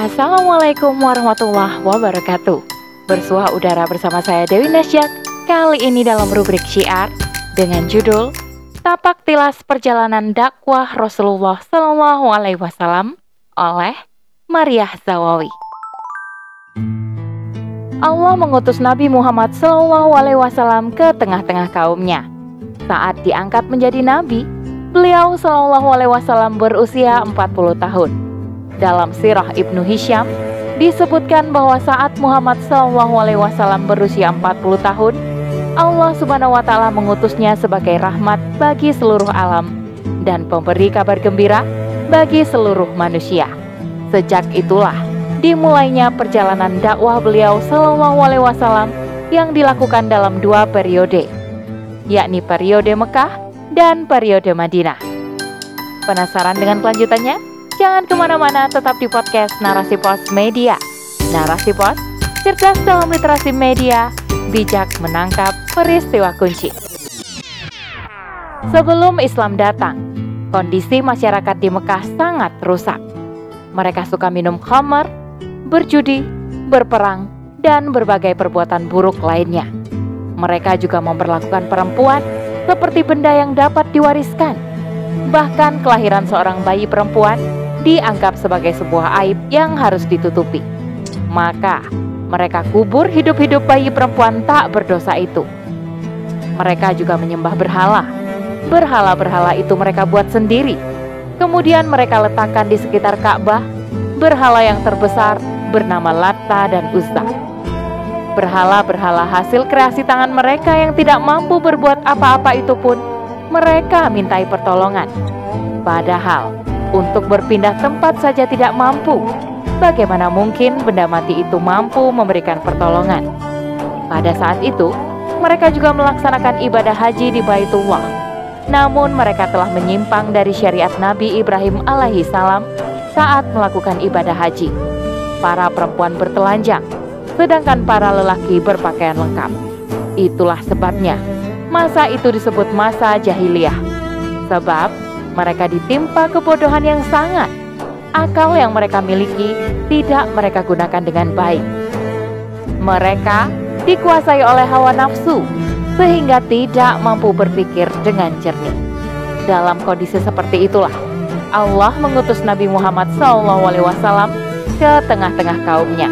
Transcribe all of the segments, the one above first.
Assalamualaikum warahmatullahi wabarakatuh Bersuah udara bersama saya Dewi Nasjak Kali ini dalam rubrik syiar Dengan judul Tapak tilas perjalanan dakwah Rasulullah Sallallahu Alaihi Wasallam oleh Maria Zawawi. Allah mengutus Nabi Muhammad Sallallahu Alaihi Wasallam ke tengah-tengah kaumnya. Saat diangkat menjadi nabi, beliau Sallallahu Alaihi Wasallam berusia 40 tahun. Dalam sirah Ibnu Hisham disebutkan bahwa saat Muhammad Wasallam berusia 40 tahun, Allah Subhanahu wa taala mengutusnya sebagai rahmat bagi seluruh alam dan pemberi kabar gembira bagi seluruh manusia. Sejak itulah dimulainya perjalanan dakwah beliau Wasallam yang dilakukan dalam dua periode, yakni periode Mekah dan periode Madinah. Penasaran dengan kelanjutannya? Jangan ke mana-mana, tetap di podcast Narasi Pos Media. Narasi Pos, cerdas dalam literasi media, bijak menangkap peristiwa kunci. Sebelum Islam datang, kondisi masyarakat di Mekah sangat rusak. Mereka suka minum khamar, berjudi, berperang, dan berbagai perbuatan buruk lainnya. Mereka juga memperlakukan perempuan seperti benda yang dapat diwariskan. Bahkan kelahiran seorang bayi perempuan dianggap sebagai sebuah aib yang harus ditutupi. Maka, mereka kubur hidup-hidup bayi perempuan tak berdosa itu. Mereka juga menyembah berhala. Berhala-berhala itu mereka buat sendiri. Kemudian mereka letakkan di sekitar Ka'bah berhala yang terbesar bernama Latta dan Uzza. Berhala-berhala hasil kreasi tangan mereka yang tidak mampu berbuat apa-apa itu pun mereka mintai pertolongan. Padahal untuk berpindah tempat saja tidak mampu. Bagaimana mungkin benda mati itu mampu memberikan pertolongan? Pada saat itu, mereka juga melaksanakan ibadah haji di Baitullah. Namun mereka telah menyimpang dari syariat Nabi Ibrahim alaihi salam saat melakukan ibadah haji para perempuan bertelanjang, sedangkan para lelaki berpakaian lengkap. Itulah sebabnya masa itu disebut masa jahiliyah. Sebab mereka ditimpa kebodohan yang sangat. Akal yang mereka miliki tidak mereka gunakan dengan baik. Mereka dikuasai oleh hawa nafsu sehingga tidak mampu berpikir dengan jernih. Dalam kondisi seperti itulah Allah mengutus Nabi Muhammad SAW ke tengah-tengah kaumnya.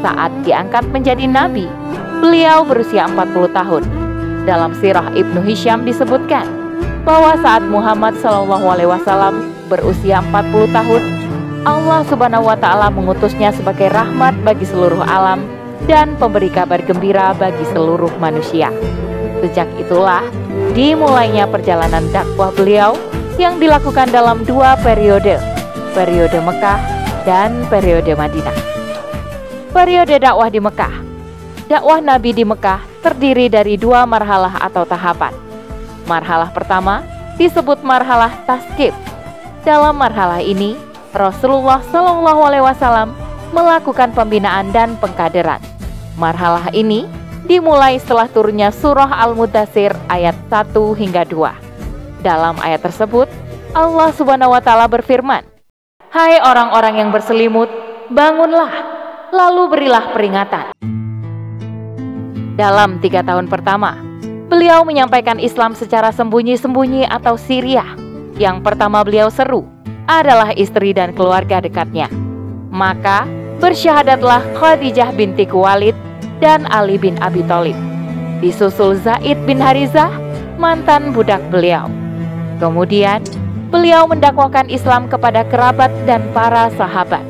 Saat diangkat menjadi nabi, beliau berusia 40 tahun. Dalam sirah Ibnu Hisham disebutkan bahwa saat Muhammad SAW berusia 40 tahun, Allah Subhanahu wa taala mengutusnya sebagai rahmat bagi seluruh alam dan pemberi kabar gembira bagi seluruh manusia. Sejak itulah dimulainya perjalanan dakwah beliau yang dilakukan dalam dua periode, periode Mekah dan periode Madinah. Periode dakwah di Mekah. Dakwah Nabi di Mekah terdiri dari dua marhalah atau tahapan. Marhalah pertama disebut marhalah taskib. Dalam marhalah ini, Rasulullah Shallallahu Alaihi Wasallam melakukan pembinaan dan pengkaderan. Marhalah ini dimulai setelah turunnya surah Al-Mudassir ayat 1 hingga 2. Dalam ayat tersebut, Allah Subhanahu wa taala berfirman, Hai orang-orang yang berselimut, bangunlah, lalu berilah peringatan. Dalam tiga tahun pertama, beliau menyampaikan Islam secara sembunyi-sembunyi atau siriah. Yang pertama beliau seru adalah istri dan keluarga dekatnya. Maka bersyahadatlah Khadijah binti Kuwalid dan Ali bin Abi Thalib. Disusul Zaid bin Harizah, mantan budak beliau. Kemudian beliau mendakwakan Islam kepada kerabat dan para sahabat.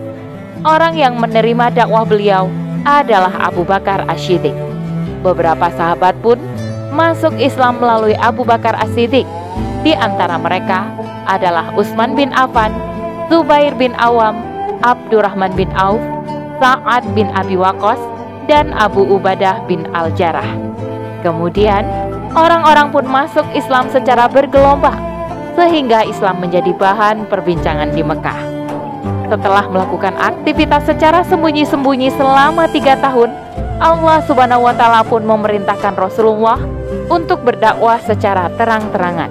Orang yang menerima dakwah beliau adalah Abu Bakar Ashidik. Beberapa sahabat pun masuk Islam melalui Abu Bakar Ashidik. Di antara mereka adalah Utsman bin Affan, Zubair bin Awam, Abdurrahman bin Auf, Sa'ad bin Abi Waqqas, dan Abu Ubadah bin Al-Jarrah. Kemudian, orang-orang pun masuk Islam secara bergelombang sehingga Islam menjadi bahan perbincangan di Mekah. Setelah melakukan aktivitas secara sembunyi-sembunyi selama tiga tahun, Allah Subhanahu wa Ta'ala pun memerintahkan Rasulullah untuk berdakwah secara terang-terangan.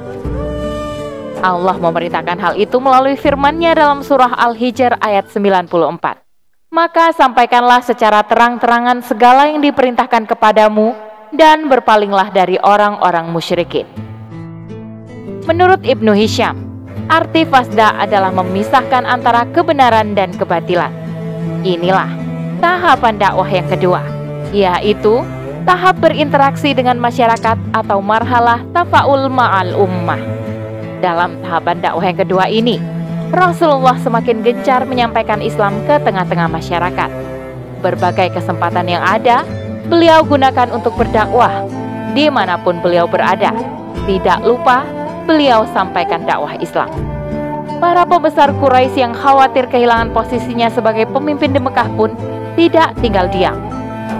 Allah memerintahkan hal itu melalui firman-Nya dalam surah Al-Hijr ayat 94. maka sampaikanlah secara terang-terangan segala yang diperintahkan kepadamu dan berpalinglah dari orang-orang musyrikin. Menurut Ibnu Hisham, arti fasda adalah memisahkan antara kebenaran dan kebatilan. Inilah tahapan dakwah yang kedua, yaitu tahap berinteraksi dengan masyarakat atau marhalah tafaul ma'al ummah. Dalam tahapan dakwah yang kedua ini, Rasulullah semakin gencar menyampaikan Islam ke tengah-tengah masyarakat. Berbagai kesempatan yang ada, beliau gunakan untuk berdakwah di mana pun beliau berada. Tidak lupa, beliau sampaikan dakwah Islam. Para pembesar Quraisy yang khawatir kehilangan posisinya sebagai pemimpin di Mekah pun tidak tinggal diam.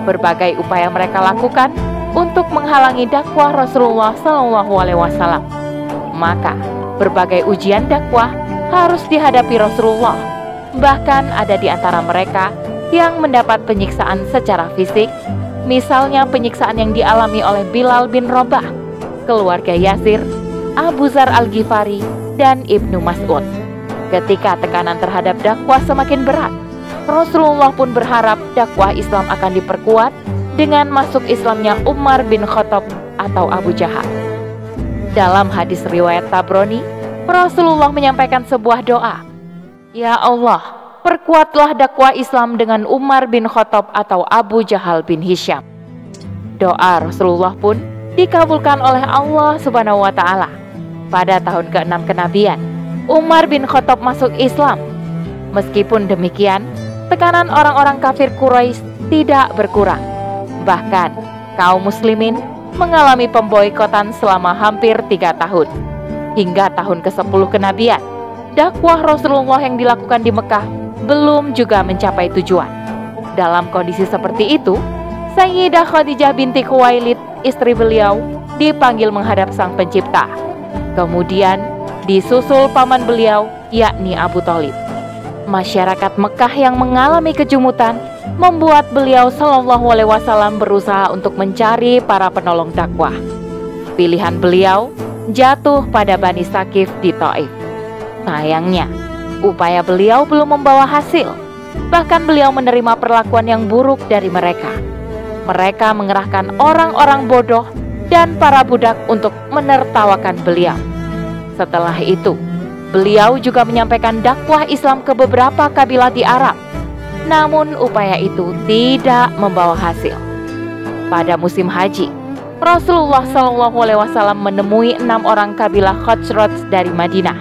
Berbagai upaya mereka lakukan untuk menghalangi dakwah Rasulullah Shallallahu Alaihi Wasallam. Maka berbagai ujian dakwah harus dihadapi Rasulullah. Bahkan ada di antara mereka yang mendapat penyiksaan secara fisik, misalnya penyiksaan yang dialami oleh Bilal bin Robah, keluarga Yasir, Abu Zar Al-Ghifari, dan Ibnu Mas'ud. Ketika tekanan terhadap dakwah semakin berat, Rasulullah pun berharap dakwah Islam akan diperkuat dengan masuk Islamnya Umar bin Khattab atau Abu Jahal. Dalam hadis riwayat Tabroni, Rasulullah menyampaikan sebuah doa. Ya Allah, perkuatlah dakwah Islam dengan Umar bin Khattab atau Abu Jahal bin Hisham. Doa Rasulullah pun dikabulkan oleh Allah Subhanahu wa taala. Pada tahun ke-6 kenabian, Umar bin Khattab masuk Islam. Meskipun demikian, tekanan orang-orang kafir Quraisy tidak berkurang. Bahkan, kaum muslimin mengalami pemboikotan selama hampir tiga tahun hingga tahun ke-10 kenabian, dakwah Rasulullah yang dilakukan di Mekah belum juga mencapai tujuan. Dalam kondisi seperti itu, Sayyidah Khadijah binti Khuwailid, istri beliau, dipanggil menghadap Sang Pencipta. Kemudian disusul paman beliau, yakni Abu Talib. Masyarakat Mekah yang mengalami kejumutan membuat beliau Shallallahu Alaihi Wasallam berusaha untuk mencari para penolong dakwah. Pilihan beliau jatuh pada Bani Sakif di Taif. Sayangnya, upaya beliau belum membawa hasil. Bahkan beliau menerima perlakuan yang buruk dari mereka. Mereka mengerahkan orang-orang bodoh dan para budak untuk menertawakan beliau. Setelah itu, beliau juga menyampaikan dakwah Islam ke beberapa kabilah di Arab. Namun upaya itu tidak membawa hasil. Pada musim haji, Rasulullah Shallallahu Alaihi Wasallam menemui enam orang kabilah Khosroj dari Madinah.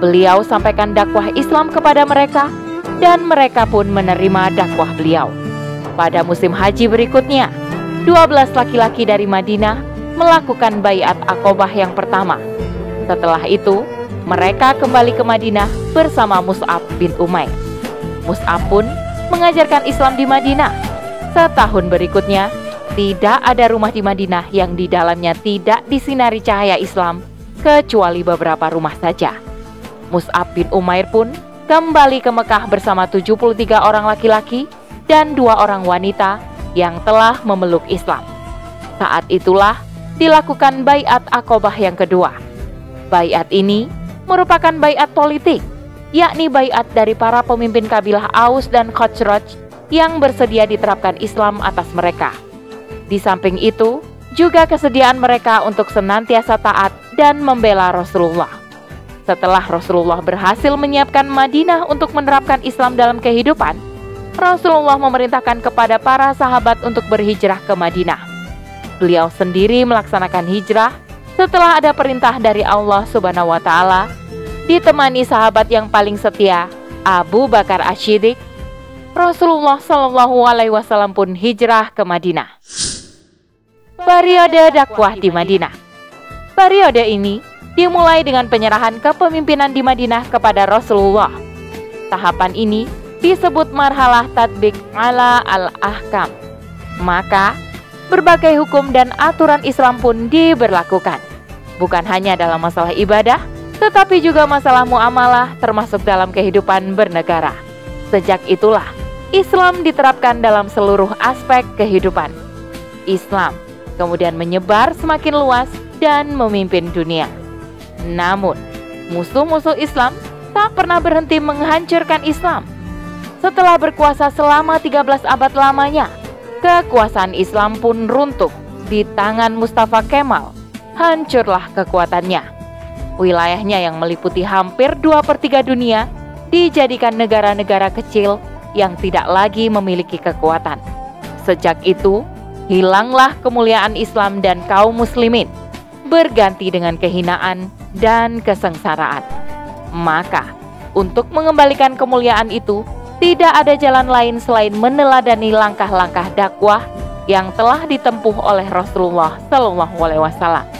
Beliau sampaikan dakwah Islam kepada mereka dan mereka pun menerima dakwah beliau. Pada musim haji berikutnya, 12 laki-laki dari Madinah melakukan bayat akobah yang pertama. Setelah itu, mereka kembali ke Madinah bersama Mus'ab bin Umair. Mus'ab pun mengajarkan Islam di Madinah. Setahun berikutnya, tidak ada rumah di Madinah yang di dalamnya tidak disinari cahaya Islam, kecuali beberapa rumah saja. Mus'ab bin Umair pun kembali ke Mekah bersama 73 orang laki-laki dan dua orang wanita yang telah memeluk Islam. Saat itulah dilakukan bayat akobah yang kedua. Bayat ini merupakan bayat politik, yakni bayat dari para pemimpin kabilah Aus dan Khosroj yang bersedia diterapkan Islam atas mereka. Di samping itu, juga kesediaan mereka untuk senantiasa taat dan membela Rasulullah. Setelah Rasulullah berhasil menyiapkan Madinah untuk menerapkan Islam dalam kehidupan, Rasulullah memerintahkan kepada para sahabat untuk berhijrah ke Madinah. Beliau sendiri melaksanakan hijrah setelah ada perintah dari Allah Subhanahu wa taala ditemani sahabat yang paling setia, Abu Bakar Ashidik. Rasulullah Shallallahu alaihi wasallam pun hijrah ke Madinah. Periode dakwah di Madinah. Periode ini dimulai dengan penyerahan kepemimpinan di Madinah kepada Rasulullah. Tahapan ini disebut marhalah tadbik ala al-ahkam. Maka, berbagai hukum dan aturan Islam pun diberlakukan. Bukan hanya dalam masalah ibadah, tetapi juga masalah muamalah termasuk dalam kehidupan bernegara. Sejak itulah, Islam diterapkan dalam seluruh aspek kehidupan. Islam kemudian menyebar semakin luas dan memimpin dunia. Namun, musuh-musuh Islam tak pernah berhenti menghancurkan Islam. Setelah berkuasa selama 13 abad lamanya, kekuasaan Islam pun runtuh di tangan Mustafa Kemal. Hancurlah kekuatannya. Wilayahnya yang meliputi hampir 2 per 3 dunia dijadikan negara-negara kecil yang tidak lagi memiliki kekuatan. Sejak itu, hilanglah kemuliaan Islam dan kaum muslimin, berganti dengan kehinaan dan kesengsaraan. Maka, untuk mengembalikan kemuliaan itu, tidak ada jalan lain selain meneladani langkah-langkah dakwah yang telah ditempuh oleh Rasulullah Shallallahu Alaihi Wasallam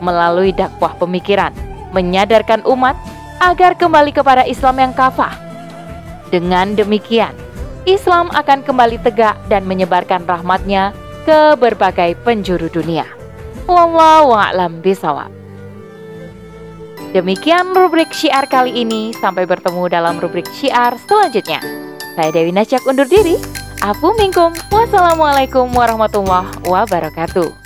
melalui dakwah pemikiran, menyadarkan umat agar kembali kepada Islam yang kafah. Dengan demikian, Islam akan kembali tegak dan menyebarkan rahmatnya ke berbagai penjuru dunia. Wallahu a'lam bisawab. Demikian rubrik syiar kali ini. Sampai bertemu dalam rubrik syiar selanjutnya. Saya Dewi Nasyak undur diri. Afu minkum. Wassalamualaikum warahmatullahi wabarakatuh.